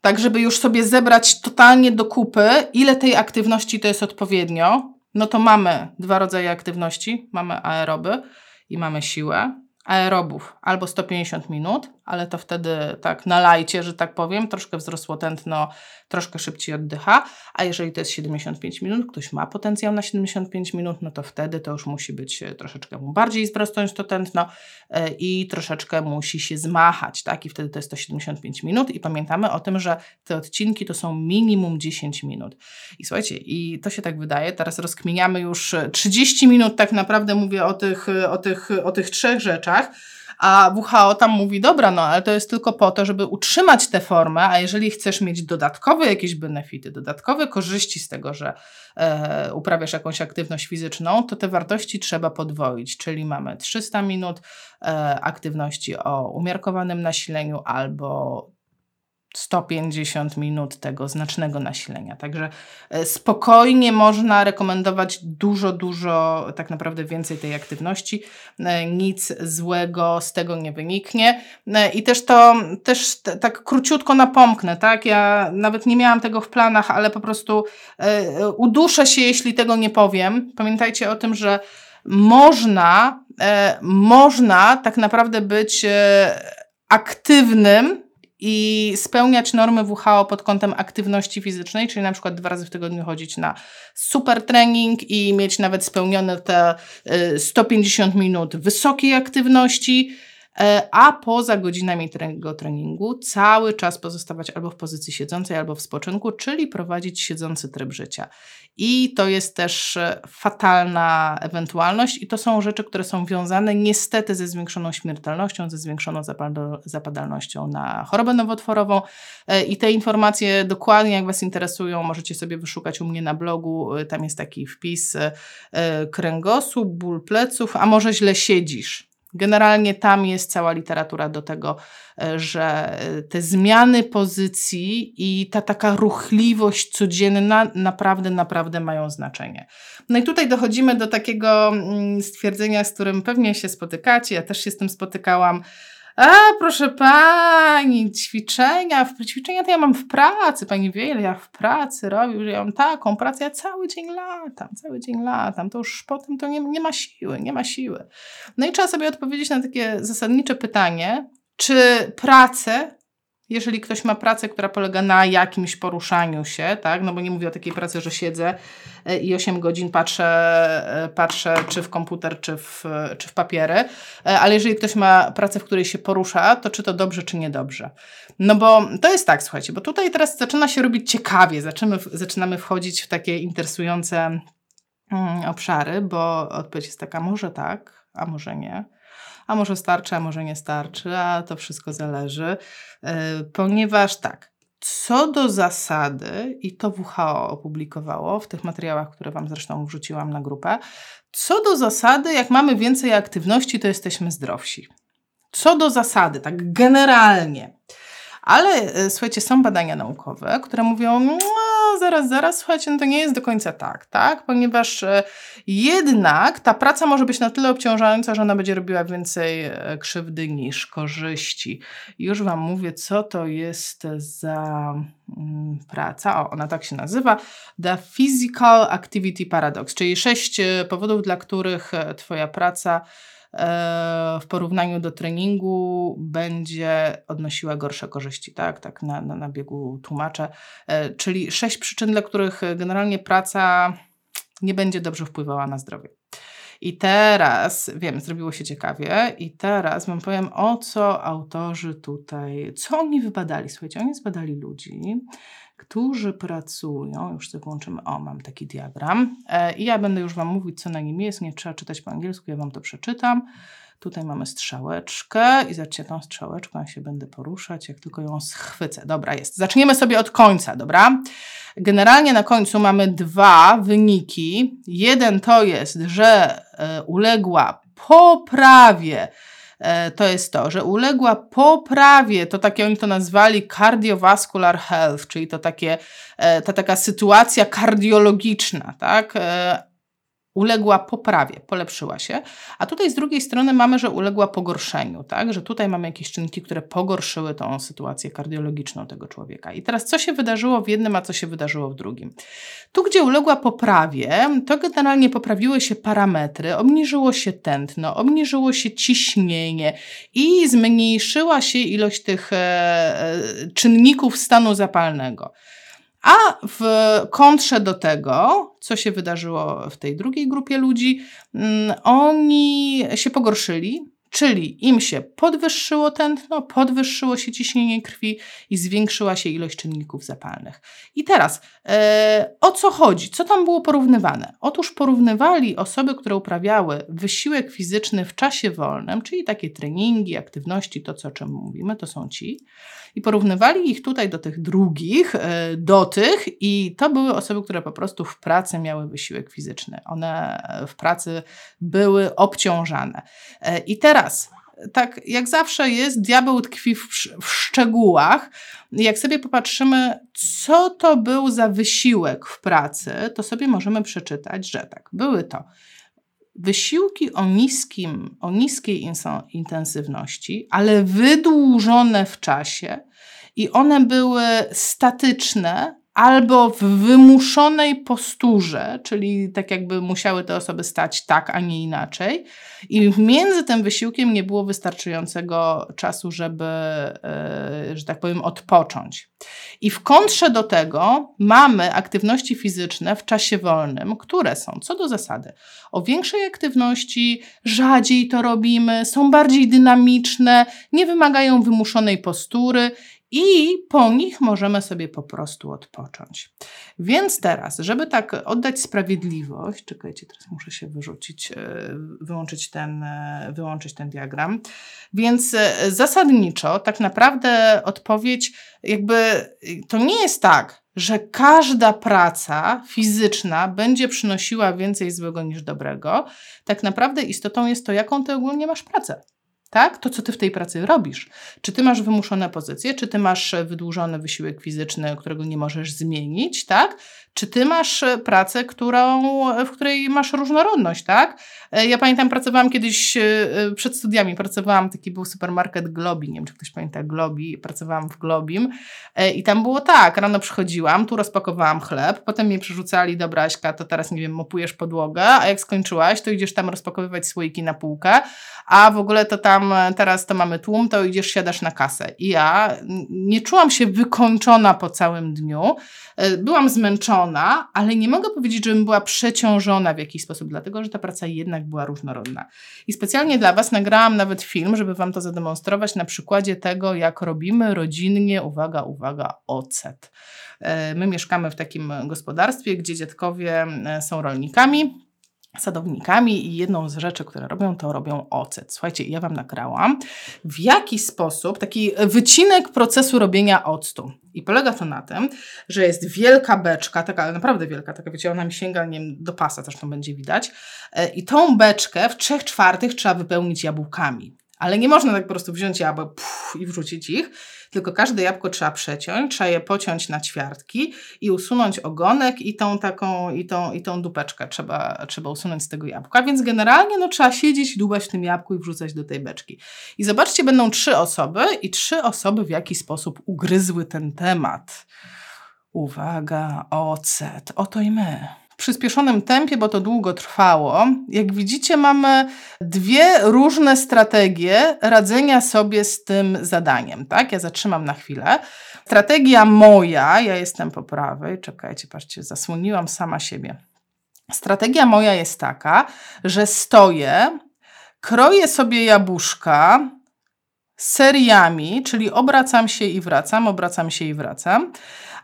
tak, żeby już sobie zebrać totalnie do kupy, ile tej aktywności to jest odpowiednio, no to mamy dwa rodzaje aktywności. Mamy aeroby i mamy siłę aerobów albo 150 minut, ale to wtedy tak na lajcie, że tak powiem, troszkę wzrosło tętno, troszkę szybciej oddycha, a jeżeli to jest 75 minut, ktoś ma potencjał na 75 minut, no to wtedy to już musi być e, troszeczkę mu bardziej wzrosnąć to tętno e, i troszeczkę musi się zmachać, tak? I wtedy to jest to 75 minut i pamiętamy o tym, że te odcinki to są minimum 10 minut. I słuchajcie, i to się tak wydaje, teraz rozkminiamy już 30 minut tak naprawdę mówię o tych, o tych, o tych trzech rzeczach, a WHO tam mówi, dobra, no ale to jest tylko po to, żeby utrzymać tę formę, a jeżeli chcesz mieć dodatkowe jakieś benefity, dodatkowe korzyści z tego, że e, uprawiasz jakąś aktywność fizyczną, to te wartości trzeba podwoić, czyli mamy 300 minut e, aktywności o umiarkowanym nasileniu albo 150 minut tego znacznego nasilenia. Także e, spokojnie można rekomendować dużo, dużo, tak naprawdę więcej tej aktywności. E, nic złego z tego nie wyniknie. E, I też to, też tak króciutko napomknę, tak? Ja nawet nie miałam tego w planach, ale po prostu uduszę się, jeśli tego nie powiem. Pamiętajcie o tym, że można, można tak naprawdę być aktywnym i spełniać normy WHO pod kątem aktywności fizycznej, czyli na przykład dwa razy w tygodniu chodzić na super trening i mieć nawet spełnione te 150 y, minut wysokiej aktywności, a poza godzinami tego treningu cały czas pozostawać albo w pozycji siedzącej, albo w spoczynku, czyli prowadzić siedzący tryb życia. I to jest też e, fatalna ewentualność, i to są rzeczy, które są wiązane niestety ze zwiększoną śmiertelnością, ze zwiększoną zapadalnością na chorobę nowotworową. E, I te informacje dokładnie, jak Was interesują, możecie sobie wyszukać u mnie na blogu. Tam jest taki wpis: kręgosłup, ból pleców, a może źle siedzisz. Generalnie tam jest cała literatura do tego, e, że e, te zmiany pozycji i ta taka ruchliwość codzienna naprawdę, naprawdę mają znaczenie. No i tutaj dochodzimy do takiego mm, stwierdzenia, z którym pewnie się spotykacie, ja też się z tym spotykałam, a, proszę pani, ćwiczenia, ćwiczenia to ja mam w pracy, pani wie, ile ja w pracy robię, że ja mam taką pracę, ja cały dzień latam, cały dzień latam, to już potem to nie, nie ma siły, nie ma siły. No i trzeba sobie odpowiedzieć na takie zasadnicze pytanie, czy pracę jeżeli ktoś ma pracę, która polega na jakimś poruszaniu się, tak, no bo nie mówię o takiej pracy, że siedzę e, i 8 godzin patrzę, e, patrzę czy w komputer, czy w, czy w papiery, e, ale jeżeli ktoś ma pracę, w której się porusza, to czy to dobrze, czy niedobrze. No bo to jest tak, słuchajcie, bo tutaj teraz zaczyna się robić ciekawie, zaczynamy, zaczynamy wchodzić w takie interesujące mm, obszary, bo odpowiedź jest taka, może tak, a może nie a może starczy, a może nie starczy, a to wszystko zależy, e, ponieważ tak, co do zasady, i to WHO opublikowało w tych materiałach, które Wam zresztą wrzuciłam na grupę, co do zasady, jak mamy więcej aktywności, to jesteśmy zdrowsi. Co do zasady, tak generalnie. Ale e, słuchajcie, są badania naukowe, które mówią, no zaraz, zaraz, słuchajcie, no to nie jest do końca tak, tak? Ponieważ e, jednak ta praca może być na tyle obciążająca, że ona będzie robiła więcej e, krzywdy niż korzyści. Już Wam mówię, co to jest za mm, praca. O, ona tak się nazywa. The Physical Activity Paradox, czyli sześć powodów, dla których Twoja praca E, w porównaniu do treningu będzie odnosiła gorsze korzyści, tak, tak na, na, na biegu tłumaczę. E, czyli sześć przyczyn, dla których generalnie praca nie będzie dobrze wpływała na zdrowie. I teraz, wiem, zrobiło się ciekawie, i teraz Wam powiem, o co autorzy tutaj, co oni wybadali. Słuchajcie, oni zbadali ludzi, którzy pracują, już sobie włączymy, o mam taki diagram e, i ja będę już Wam mówić, co na nim jest, nie trzeba czytać po angielsku, ja Wam to przeczytam. Tutaj mamy strzałeczkę i zobaczcie, tą strzałeczką ja się będę poruszać, jak tylko ją schwycę. Dobra, jest. Zaczniemy sobie od końca, dobra? Generalnie na końcu mamy dwa wyniki. Jeden to jest, że e, uległa poprawie to jest to, że uległa poprawie, to takie oni to nazwali cardiovascular health, czyli to takie, e, ta taka sytuacja kardiologiczna, tak? Uległa poprawie, polepszyła się, a tutaj z drugiej strony mamy, że uległa pogorszeniu, tak? że tutaj mamy jakieś czynniki, które pogorszyły tą sytuację kardiologiczną tego człowieka. I teraz co się wydarzyło w jednym, a co się wydarzyło w drugim? Tu, gdzie uległa poprawie, to generalnie poprawiły się parametry, obniżyło się tętno, obniżyło się ciśnienie i zmniejszyła się ilość tych e, e czynników stanu zapalnego. A w kontrze do tego, co się wydarzyło w tej drugiej grupie ludzi, mm, oni się pogorszyli, Czyli im się podwyższyło tętno, podwyższyło się ciśnienie krwi i zwiększyła się ilość czynników zapalnych. I teraz e, o co chodzi? Co tam było porównywane? Otóż porównywali osoby, które uprawiały wysiłek fizyczny w czasie wolnym, czyli takie treningi, aktywności, to co o czym mówimy, to są ci. I porównywali ich tutaj do tych drugich, e, do tych, i to były osoby, które po prostu w pracy miały wysiłek fizyczny. One w pracy były obciążane. E, I teraz, tak jak zawsze jest, diabeł tkwi w, w szczegółach. Jak sobie popatrzymy, co to był za wysiłek w pracy, to sobie możemy przeczytać, że tak, były to wysiłki o, niskim, o niskiej intensywności, ale wydłużone w czasie i one były statyczne, albo w wymuszonej posturze, czyli tak jakby musiały te osoby stać tak, a nie inaczej. I między tym wysiłkiem nie było wystarczającego czasu, żeby, e, że tak powiem, odpocząć. I w kontrze do tego mamy aktywności fizyczne w czasie wolnym, które są co do zasady o większej aktywności, rzadziej to robimy, są bardziej dynamiczne, nie wymagają wymuszonej postury i po nich możemy sobie po prostu odpocząć. Więc teraz, żeby tak oddać sprawiedliwość, czekajcie, teraz muszę się wyrzucić, e, wyłączyć ten, e, wyłączyć ten diagram. Więc e, zasadniczo, tak naprawdę odpowiedź, jakby to nie jest tak, że każda praca fizyczna będzie przynosiła więcej złego niż dobrego. Tak naprawdę istotą jest to, jaką ty ogólnie masz pracę tak? To, co ty w tej pracy robisz. Czy ty masz wymuszone pozycje, czy ty masz wydłużony wysiłek fizyczny, którego nie możesz zmienić, tak? Czy ty masz pracę, którą, w której masz różnorodność, tak? E, ja pamiętam, pracowałam kiedyś e, e, przed studiami, pracowałam, taki był supermarket Globi, nie wiem, czy ktoś pamięta Globi, pracowałam w Globim i tam było tak, rano przychodziłam, tu rozpakowałam chleb, potem mnie przerzucali, dobra Aśka, to teraz, nie wiem, mopujesz podłogę, a jak skończyłaś, to idziesz tam rozpakowywać słoiki na półkę, a w ogóle to tam teraz to mamy tłum, to idziesz, siadasz na kasę. I ja nie czułam się wykończona po całym dniu, byłam zmęczona, ale nie mogę powiedzieć, żebym była przeciążona w jakiś sposób, dlatego, że ta praca jednak była różnorodna. I specjalnie dla Was nagrałam nawet film, żeby Wam to zademonstrować na przykładzie tego, jak robimy rodzinnie, uwaga, uwaga, ocet. E, my mieszkamy w takim gospodarstwie, gdzie dziadkowie e, są rolnikami, sadownikami i jedną z rzeczy, które robią, to robią ocet. Słuchajcie, ja Wam nagrałam w jaki sposób, taki wycinek procesu robienia octu. I polega to na tym, że jest wielka beczka, taka naprawdę wielka, taka wiecie, ona mi sięga nie wiem, do pasa, zresztą będzie widać. E, I tą beczkę w trzech czwartych trzeba wypełnić jabłkami. Ale nie można tak po prostu wziąć jabłek i wrzucić ich, tylko każde jabłko trzeba przeciąć, trzeba je pociąć na ćwiartki i usunąć ogonek i tą taką, i tą, i tą dupeczkę trzeba, trzeba usunąć z tego jabłka, więc generalnie no, trzeba siedzieć, dubać w tym jabłku i wrzucać do tej beczki. I zobaczcie, będą trzy osoby i trzy osoby w jakiś sposób ugryzły ten temat. Uwaga, ocet, oto i my przyspieszonym tempie, bo to długo trwało. Jak widzicie, mamy dwie różne strategie radzenia sobie z tym zadaniem. Tak? Ja zatrzymam na chwilę. Strategia moja, ja jestem po prawej, czekajcie, patrzcie, zasłoniłam sama siebie. Strategia moja jest taka, że stoję, kroję sobie jabłuszka seriami, czyli obracam się i wracam, obracam się i wracam.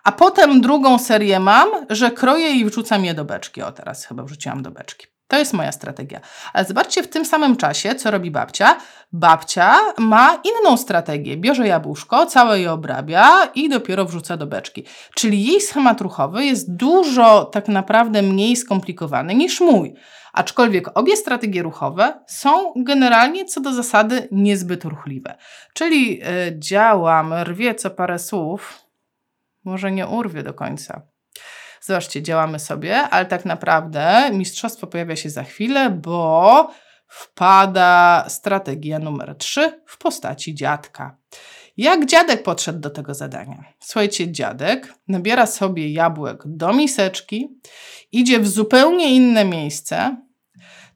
A potem drugą serię mam, że kroję i wrzucam je do beczki. O, teraz chyba wrzuciłam do beczki. To jest moja strategia. Ale zobaczcie w tym samym czasie, co robi babcia. Babcia ma inną strategię. Bierze jabłuszko, całe je obrabia i dopiero wrzuca do beczki. Czyli jej schemat ruchowy jest dużo tak naprawdę mniej skomplikowany niż mój. Aczkolwiek obie strategie ruchowe są generalnie co do zasady niezbyt ruchliwe. Czyli yy, działam, rwie co parę słów, może nie urwie do końca. Zobaczcie, działamy sobie, ale tak naprawdę mistrzostwo pojawia się za chwilę, bo wpada strategia numer 3 w postaci dziadka. Jak dziadek podszedł do tego zadania? Słuchajcie, dziadek nabiera sobie jabłek do miseczki, idzie w zupełnie inne miejsce,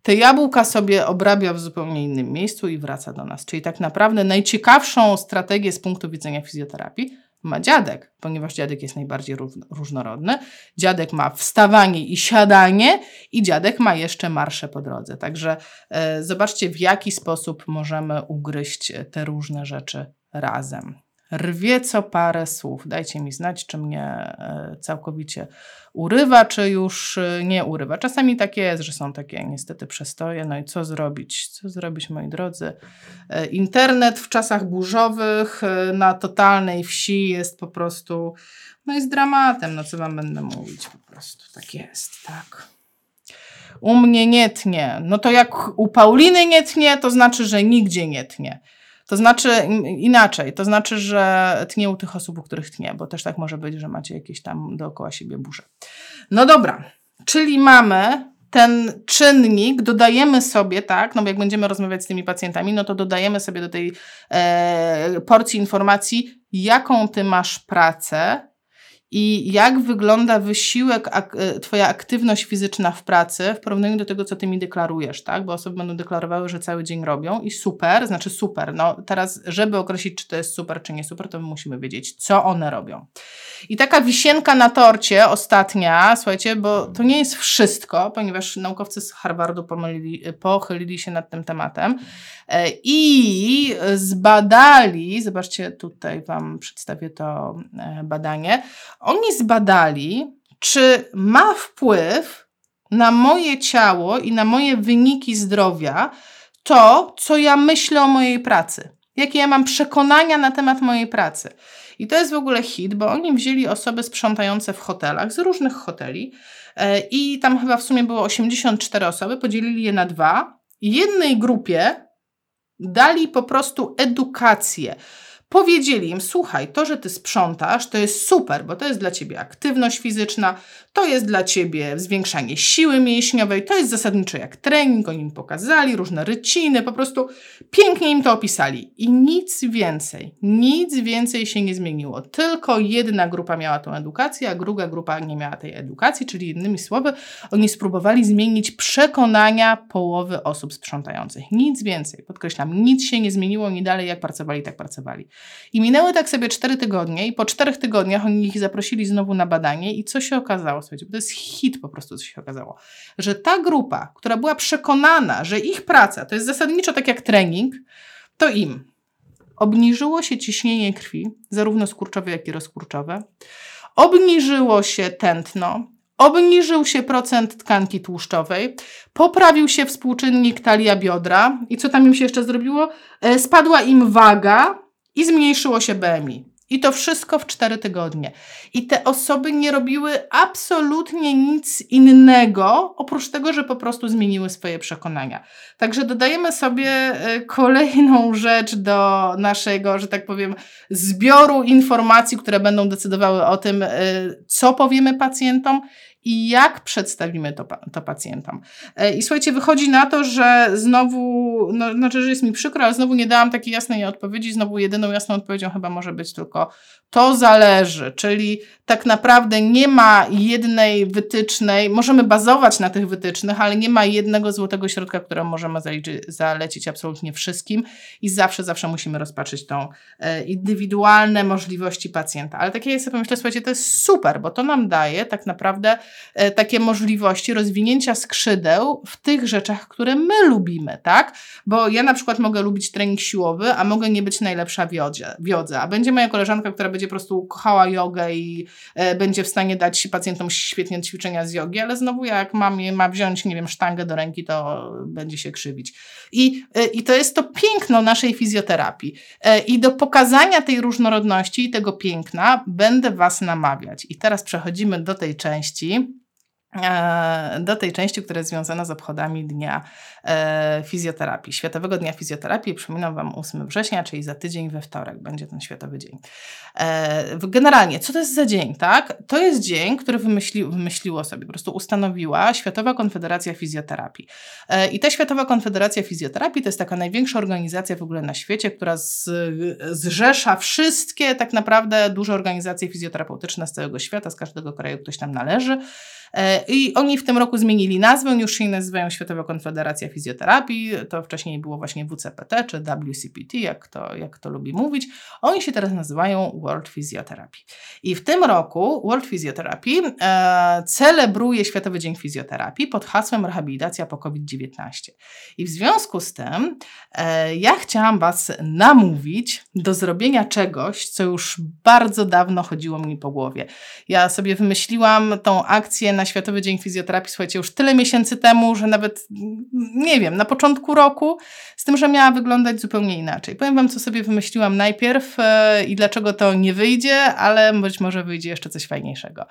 te jabłka sobie obrabia w zupełnie innym miejscu i wraca do nas. Czyli tak naprawdę najciekawszą strategię z punktu widzenia fizjoterapii ma dziadek, ponieważ dziadek jest najbardziej różnorodny. Dziadek ma wstawanie i siadanie, i dziadek ma jeszcze marsze po drodze. Także e, zobaczcie, w jaki sposób możemy ugryźć te różne rzeczy razem. Rwie co parę słów. Dajcie mi znać, czy mnie e, całkowicie urywa, czy już e, nie urywa. Czasami tak jest, że są takie niestety przestoje. No i co zrobić? Co zrobić, moi drodzy? E, internet w czasach burzowych na totalnej wsi jest po prostu, no jest dramatem. No co wam będę mówić? Po prostu tak jest, tak. U mnie nie tnie. No to jak u Pauliny nie tnie, to znaczy, że nigdzie nie tnie. To znaczy inaczej, to znaczy, że tnie u tych osób, u których tnie, bo też tak może być, że macie jakieś tam dookoła siebie burze. No dobra, czyli mamy ten czynnik, dodajemy sobie, tak, no bo jak będziemy rozmawiać z tymi pacjentami, no to dodajemy sobie do tej e, porcji informacji, jaką ty masz pracę, i jak wygląda wysiłek, ak e, Twoja aktywność fizyczna w pracy w porównaniu do tego, co Ty mi deklarujesz, tak? Bo osoby będą deklarowały, że cały dzień robią i super, znaczy super. No teraz, żeby określić, czy to jest super, czy nie super, to my musimy wiedzieć, co one robią. I taka wisienka na torcie, ostatnia, słuchajcie, bo to nie jest wszystko, ponieważ naukowcy z Harvardu pomylili, pochylili się nad tym tematem e, i zbadali, zobaczcie, tutaj Wam przedstawię to e, badanie, oni zbadali, czy ma wpływ na moje ciało i na moje wyniki zdrowia to, co ja myślę o mojej pracy. Jakie ja mam przekonania na temat mojej pracy. I to jest w ogóle hit, bo oni wzięli osoby sprzątające w hotelach, z różnych hoteli, e, i tam chyba w sumie było 84 osoby, podzielili je na dwa. Jednej grupie dali po prostu edukację Powiedzieli im, słuchaj, to, że ty sprzątasz, to jest super, bo to jest dla ciebie aktywność fizyczna, to jest dla ciebie zwiększanie siły mięśniowej, to jest zasadniczo jak trening, oni im pokazali, różne ryciny, po prostu pięknie im to opisali. I nic więcej, nic więcej się nie zmieniło. Tylko jedna grupa miała tą edukację, a druga grupa nie miała tej edukacji, czyli innymi słowy, oni spróbowali zmienić przekonania połowy osób sprzątających. Nic więcej, podkreślam, nic się nie zmieniło, oni dalej jak pracowali, tak pracowali. I minęły tak sobie cztery tygodnie i po czterech tygodniach oni ich zaprosili znowu na badanie i co się okazało? Słuchajcie, bo to jest hit po prostu, co się okazało. Że ta grupa, która była przekonana, że ich praca to jest zasadniczo tak jak trening, to im obniżyło się ciśnienie krwi, zarówno skurczowe, jak i rozkurczowe, obniżyło się tętno, obniżył się procent tkanki tłuszczowej, poprawił się współczynnik talia biodra i co tam im się jeszcze zrobiło? E, spadła im waga, i zmniejszyło się BMI. I to wszystko w cztery tygodnie. I te osoby nie robiły absolutnie nic innego, oprócz tego, że po prostu zmieniły swoje przekonania. Także dodajemy sobie e, kolejną rzecz do naszego, że tak powiem, zbioru informacji, które będą decydowały o tym, e, co powiemy pacjentom i jak przedstawimy to, to pacjentom. E, I słuchajcie, wychodzi na to, że znowu, no, znaczy, że jest mi przykro, ale znowu nie dałam takiej jasnej odpowiedzi. Znowu jedyną jasną odpowiedzią chyba może być tylko to zależy, czyli tak naprawdę nie ma jednej wytycznej, możemy bazować na tych wytycznych, ale nie ma jednego złotego środka, które możemy zaliczyć, zalecić absolutnie wszystkim i zawsze, zawsze musimy rozpatrzyć tą e, indywidualne możliwości pacjenta. Ale takie ja sobie myślę, słuchajcie, to jest super, bo to nam daje tak naprawdę takie możliwości rozwinięcia skrzydeł w tych rzeczach, które my lubimy, tak? Bo ja na przykład mogę lubić trening siłowy, a mogę nie być najlepsza w jodze, w jodze a będzie moja koleżanka, która będzie po prostu kochała jogę i e, będzie w stanie dać pacjentom świetnie ćwiczenia z jogi, ale znowu jak mam, ma wziąć, nie wiem, sztangę do ręki, to będzie się krzywić. I, e, i to jest to piękno naszej fizjoterapii. E, I do pokazania tej różnorodności i tego piękna będę Was namawiać. I teraz przechodzimy do tej części, E, do tej części, która jest związana z obchodami Dnia e, Fizjoterapii, Światowego Dnia Fizjoterapii. Przypominam Wam 8 września, czyli za tydzień we wtorek będzie ten Światowy Dzień. Generalnie, co to jest za dzień, tak? To jest dzień, który wymyśli, wymyśliło sobie, po prostu ustanowiła Światowa Konfederacja Fizjoterapii. E, I ta Światowa Konfederacja Fizjoterapii to jest taka największa organizacja w ogóle na świecie, która z, zrzesza wszystkie tak naprawdę duże organizacje fizjoterapeutyczne z całego świata, z każdego kraju ktoś tam należy. E, I oni w tym roku zmienili nazwę, już się nazywają Światowa Konfederacja Fizjoterapii, to wcześniej było właśnie WCPT czy WCPT, jak to, jak to lubi mówić. Oni się teraz nazywają World Physiotherapy. I w tym roku World Physiotherapy e, celebruje Światowy Dzień Fizjoterapii pod hasłem Rehabilitacja po COVID-19. I w związku z tym e, ja chciałam Was namówić do zrobienia czegoś, co już bardzo dawno chodziło mi po głowie. Ja sobie wymyśliłam tą akcję na Światowy Dzień Fizjoterapii, słuchajcie, już tyle miesięcy temu, że nawet, nie wiem, na początku roku, z tym, że miała wyglądać zupełnie inaczej. Powiem Wam, co sobie wymyśliłam najpierw e, i dlaczego to nie wyjdzie, ale być może wyjdzie jeszcze coś fajniejszego.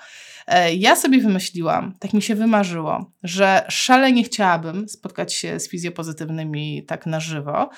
E, ja sobie wymyśliłam, tak mi się wymarzyło, że szalenie chciałabym spotkać się z fizjopozytywnymi tak na żywo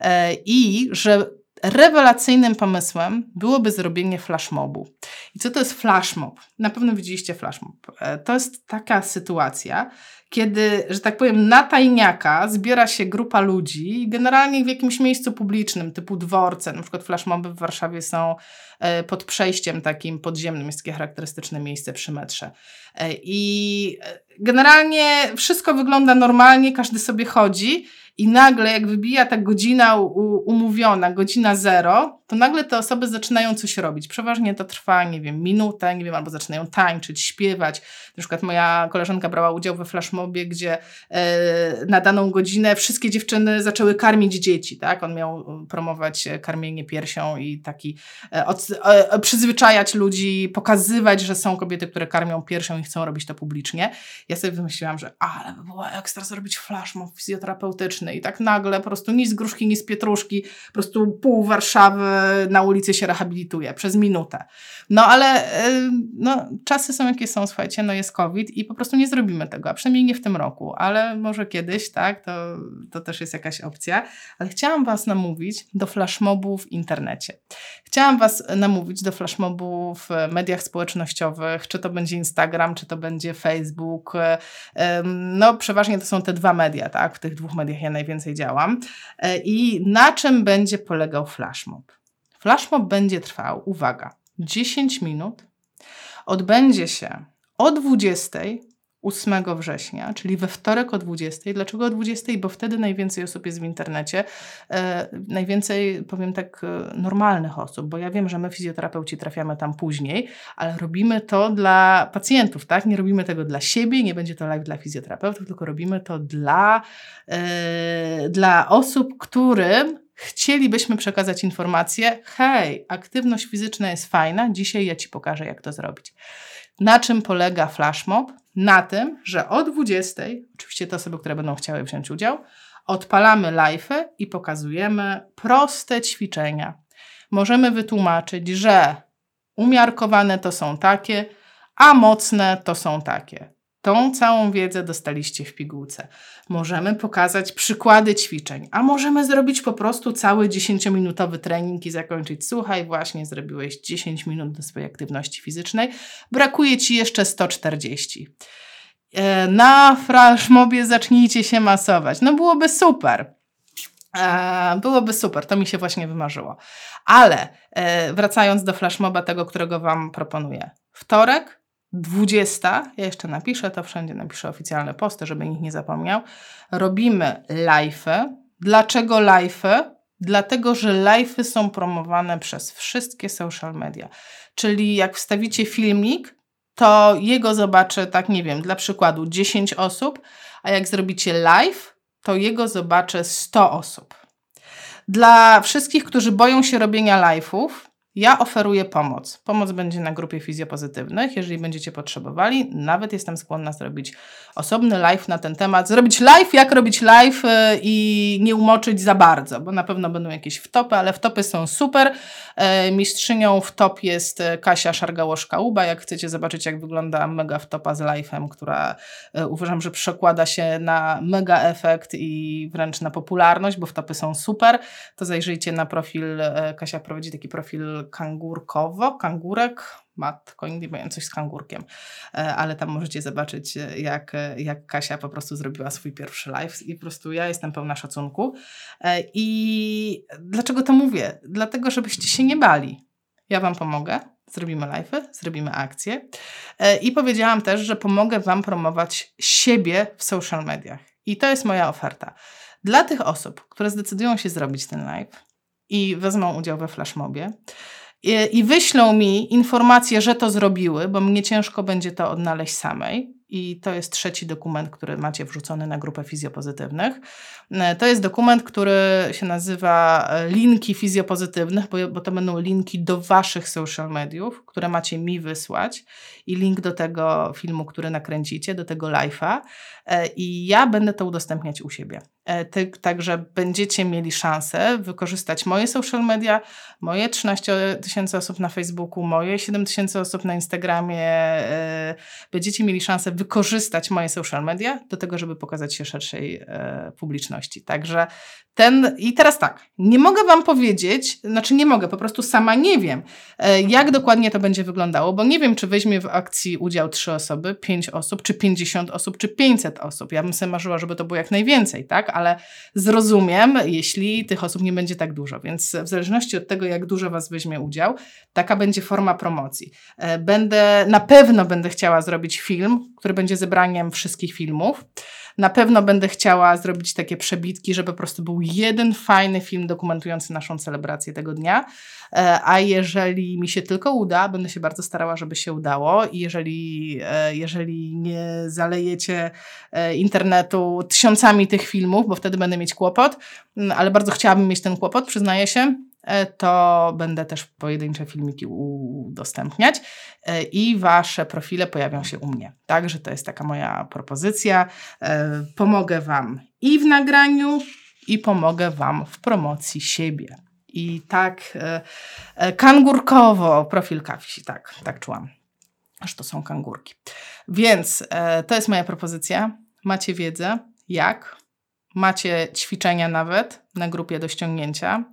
e, i że rewelacyjnym pomysłem byłoby zrobienie flashmobu. I co to jest flashmob? Na pewno widzieliście flashmob. E, to jest taka sytuacja, kiedy, że tak powiem, na tajniaka zbiera się grupa ludzi i generalnie w jakimś miejscu publicznym, typu dworce, na przykład flashmoby w Warszawie są e, pod przejściem takim podziemnym, jest takie charakterystyczne miejsce przy metrze. E, I generalnie wszystko wygląda normalnie, każdy sobie chodzi i nagle jak wybija ta godzina umówiona, godzina zero, to nagle te osoby zaczynają coś robić. Przeważnie to trwa, nie wiem, minutę, nie wiem, albo zaczynają tańczyć, śpiewać. Na przykład moja koleżanka brała udział we flashmobie, gdzie e, na daną godzinę wszystkie dziewczyny zaczęły karmić dzieci, tak? On miał promować karmienie piersią i taki e, e, przyzwyczajać ludzi, pokazywać, że są kobiety, które karmią piersią i chcą robić to publicznie. Ja sobie wymyśliłam, że ale by było ekstra zrobić flashmob fizjoterapeutyczny i tak nagle po prostu ni z gruszki, ni z pietruszki, po prostu pół Warszawy na ulicy się rehabilituje przez minutę. No ale y, no, czasy są jakie są, słuchajcie, no jest COVID i po prostu nie zrobimy tego, a przynajmniej nie w tym roku, ale może kiedyś, tak, to, to też jest jakaś opcja. Ale chciałam Was namówić do flashmobu w internecie. Chciałam Was namówić do flashmobu w mediach społecznościowych, czy to będzie Instagram, czy to będzie Facebook. No przeważnie to są te dwa media, tak, w tych dwóch mediach ja najwięcej działam. E, I na czym będzie polegał flashmob? Flashmob będzie trwał, uwaga, 10 minut. Odbędzie się o 20 8 września, czyli we wtorek o 20. Dlaczego o 20? Bo wtedy najwięcej osób jest w internecie. E, najwięcej, powiem tak, e, normalnych osób, bo ja wiem, że my fizjoterapeuci trafiamy tam później, ale robimy to dla pacjentów, tak? Nie robimy tego dla siebie, nie będzie to live dla fizjoterapeutów, tylko robimy to dla, e, dla osób, którym chcielibyśmy przekazać informację: hej, aktywność fizyczna jest fajna, dzisiaj ja Ci pokażę, jak to zrobić. Na czym polega flashmob? Na tym, że o 20, oczywiście te osoby, które będą chciały wziąć udział, odpalamy live'y i pokazujemy proste ćwiczenia. Możemy wytłumaczyć, że umiarkowane to są takie, a mocne to są takie. Tą całą wiedzę dostaliście w pigułce. Możemy pokazać przykłady ćwiczeń, a możemy zrobić po prostu cały 10-minutowy trening i zakończyć. Słuchaj, właśnie zrobiłeś 10 minut do swojej aktywności fizycznej, brakuje ci jeszcze 140. E, na flashmobie zacznijcie się masować. No byłoby super. E, byłoby super, to mi się właśnie wymarzyło. Ale e, wracając do flashmoba, tego, którego Wam proponuję. Wtorek, 20, ja jeszcze napiszę to wszędzie, napiszę oficjalne posty, żeby nikt nie zapomniał. Robimy live'y. Dlaczego live'y? Dlatego, że live'y są promowane przez wszystkie social media. Czyli jak wstawicie filmik, to jego zobaczy, tak nie wiem, dla przykładu 10 osób, a jak zrobicie live, to jego zobaczy 100 osób. Dla wszystkich, którzy boją się robienia live'ów, Ja oferuję pomoc. Pomoc będzie na grupie fizjopozytywnych. Jeżeli będziecie potrzebowali, nawet jestem skłonna zrobić osobny live na ten temat. Zrobić live, jak robić live y, i nie umoczyć za bardzo, bo na pewno będą jakieś wtopy, ale wtopy są super. E, mistrzynią w top jest e, Kasia Szargałoszka-Uba. Jak chcecie zobaczyć, jak wygląda mega wtopa z live'em, która e, uważam, że przekłada się na mega efekt i wręcz na popularność, bo wtopy są super, to zajrzyjcie na profil, Kasia prowadzi taki profil kangurkowo, kangurek, matko, nie wiem, coś z kangurkiem, ale tam możecie zobaczyć, jak, jak Kasia po prostu zrobiła swój pierwszy live i po prostu ja jestem pełna szacunku. I dlaczego to mówię? Dlatego, żebyście się nie bali. Ja Wam pomogę, zrobimy live'y, zrobimy akcje i powiedziałam też, że pomogę Wam promować siebie w social mediach. I to jest moja oferta. Dla tych osób, które zdecydują się zrobić ten live i wezmą udział we flashmobie, i, i wyślą mi informację, że to zrobiły, bo mnie ciężko będzie to odnaleźć samej. I to jest trzeci dokument, który macie wrzucony na grupę fizjopozytywnych. E, to jest dokument, który się nazywa e, linki fizjopozytywnych, bo, bo to będą linki do waszych social mediów, które macie mi wysłać i link do tego filmu, który nakręcicie, do tego live'a. E, I ja będę to udostępniać u siebie. Także będziecie mieli szansę wykorzystać moje social media, moje 13 tysięcy osób na Facebooku, moje 7 tysięcy osób na Instagramie. Będziecie mieli szansę wykorzystać moje social media do tego, żeby pokazać się szerszej publiczności. Także ten, i teraz tak, nie mogę Wam powiedzieć, znaczy nie mogę, po prostu sama nie wiem, e, jak dokładnie to będzie wyglądało, bo nie wiem, czy weźmie w akcji udział 3 osoby, 5 osób, czy 50 osób, czy 500 osób. Ja bym sobie marzyła, żeby to było jak najwięcej, tak? Ale zrozumiem, jeśli tych osób nie będzie tak dużo, więc w zależności od tego, jak dużo Was weźmie udział, taka będzie forma promocji. E, będę, na pewno będę chciała zrobić film, który będzie zebraniem wszystkich filmów. Na pewno będę chciała zrobić takie przebitki, żeby po prostu był jeden fajny film dokumentujący naszą celebrację tego dnia. E, a jeżeli mi się tylko uda, będę się bardzo starała, żeby się udało. I jeżeli, e, jeżeli nie zalejecie e, internetu tysiącami tych filmów, bo wtedy będę mieć kłopot, ale bardzo chciałabym mieć ten kłopot, przyznaję się, to będę też pojedyncze filmiki udostępniać e, i Wasze profile pojawią się u mnie. Także to jest taka moja propozycja. E, pomogę Wam i w nagraniu, i pomogę Wam w promocji siebie. I tak kangurkowo profil kawsi, tak, tak czułam. Aż to są kangurki. Więc to jest moja propozycja. Macie wiedzę, jak. Macie ćwiczenia nawet na grupie do ściągnięcia.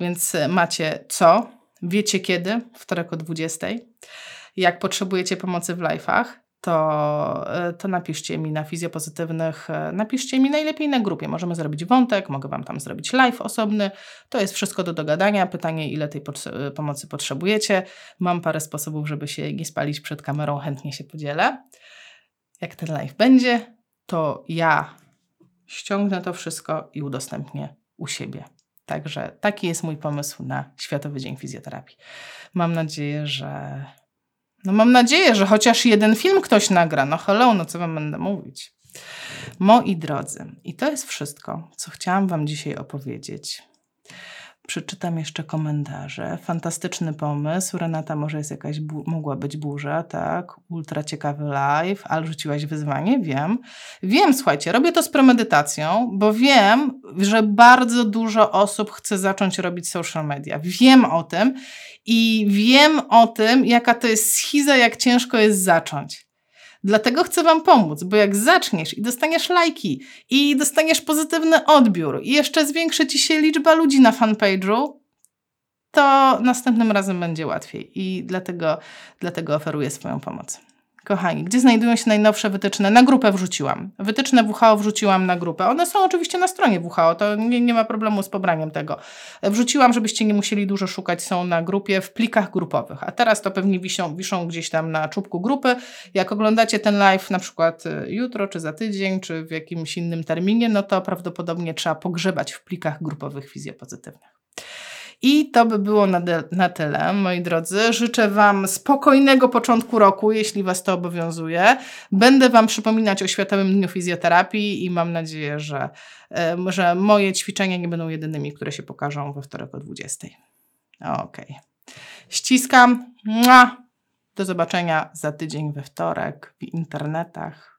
Więc e, macie co, wiecie kiedy, wtorek o 20. Jak potrzebujecie pomocy w live'ach, to, e, to napiszcie mi na fizjopozytywnych, e, napiszcie mi najlepiej na grupie. Możemy zrobić wątek, mogę Wam tam zrobić live osobny. To jest wszystko do dogadania. Pytanie, ile tej pomocy potrzebujecie. Mam parę sposobów, żeby się nie spalić przed kamerą, chętnie się podzielę. Jak ten live będzie, to ja ściągnę to wszystko i udostępnię u siebie. Także taki jest mój pomysł na Światowy Dzień Fizjoterapii. Mam nadzieję, że. No mam nadzieję, że chociaż jeden film ktoś nagra. No hello, no co wam będę mówić. Moi drodzy, i to jest wszystko, co chciałam wam dzisiaj opowiedzieć. Przeczytam jeszcze komentarze. Fantastyczny pomysł. Renata, może jest jakaś, mogła być burza, tak? Ultra ciekawy live, ale rzuciłaś wyzwanie? Wiem. Wiem, słuchajcie, robię to z premedytacją, bo wiem, że bardzo dużo osób chce zacząć robić social media. Wiem o tym i wiem o tym, jaka to jest schiza, jak ciężko jest zacząć. Dlatego chcę Wam pomóc, bo jak zaczniesz i dostaniesz lajki, i dostaniesz pozytywny odbiór, i jeszcze zwiększy Ci się liczba ludzi na fanpage'u, to następnym razem będzie łatwiej. I dlatego, dlatego oferuję swoją pomoc. Kochani, gdzie znajdują się najnowsze wytyczne? Na grupę wrzuciłam. Wytyczne WHO wrzuciłam na grupę. One są oczywiście na stronie WHO, to nie, nie ma problemu z pobraniem tego. Wrzuciłam, żebyście nie musieli dużo szukać, są na grupie w plikach grupowych. A teraz to pewnie wiszą, wiszą gdzieś tam na czubku grupy. Jak oglądacie ten live na przykład y, jutro, czy za tydzień, czy w jakimś innym terminie, no to prawdopodobnie trzeba pogrzebać w plikach grupowych fizjopozytywnych. I to by było na, na tyle, moi drodzy. Życzę Wam spokojnego początku roku, jeśli Was to obowiązuje. Będę Wam przypominać o Światowym Dniu Fizjoterapii i mam nadzieję, że, że moje ćwiczenia nie będą jedynymi, które się pokażą we wtorek o 20. Okej. Okay. Ściskam. Do zobaczenia za tydzień we wtorek w internetach.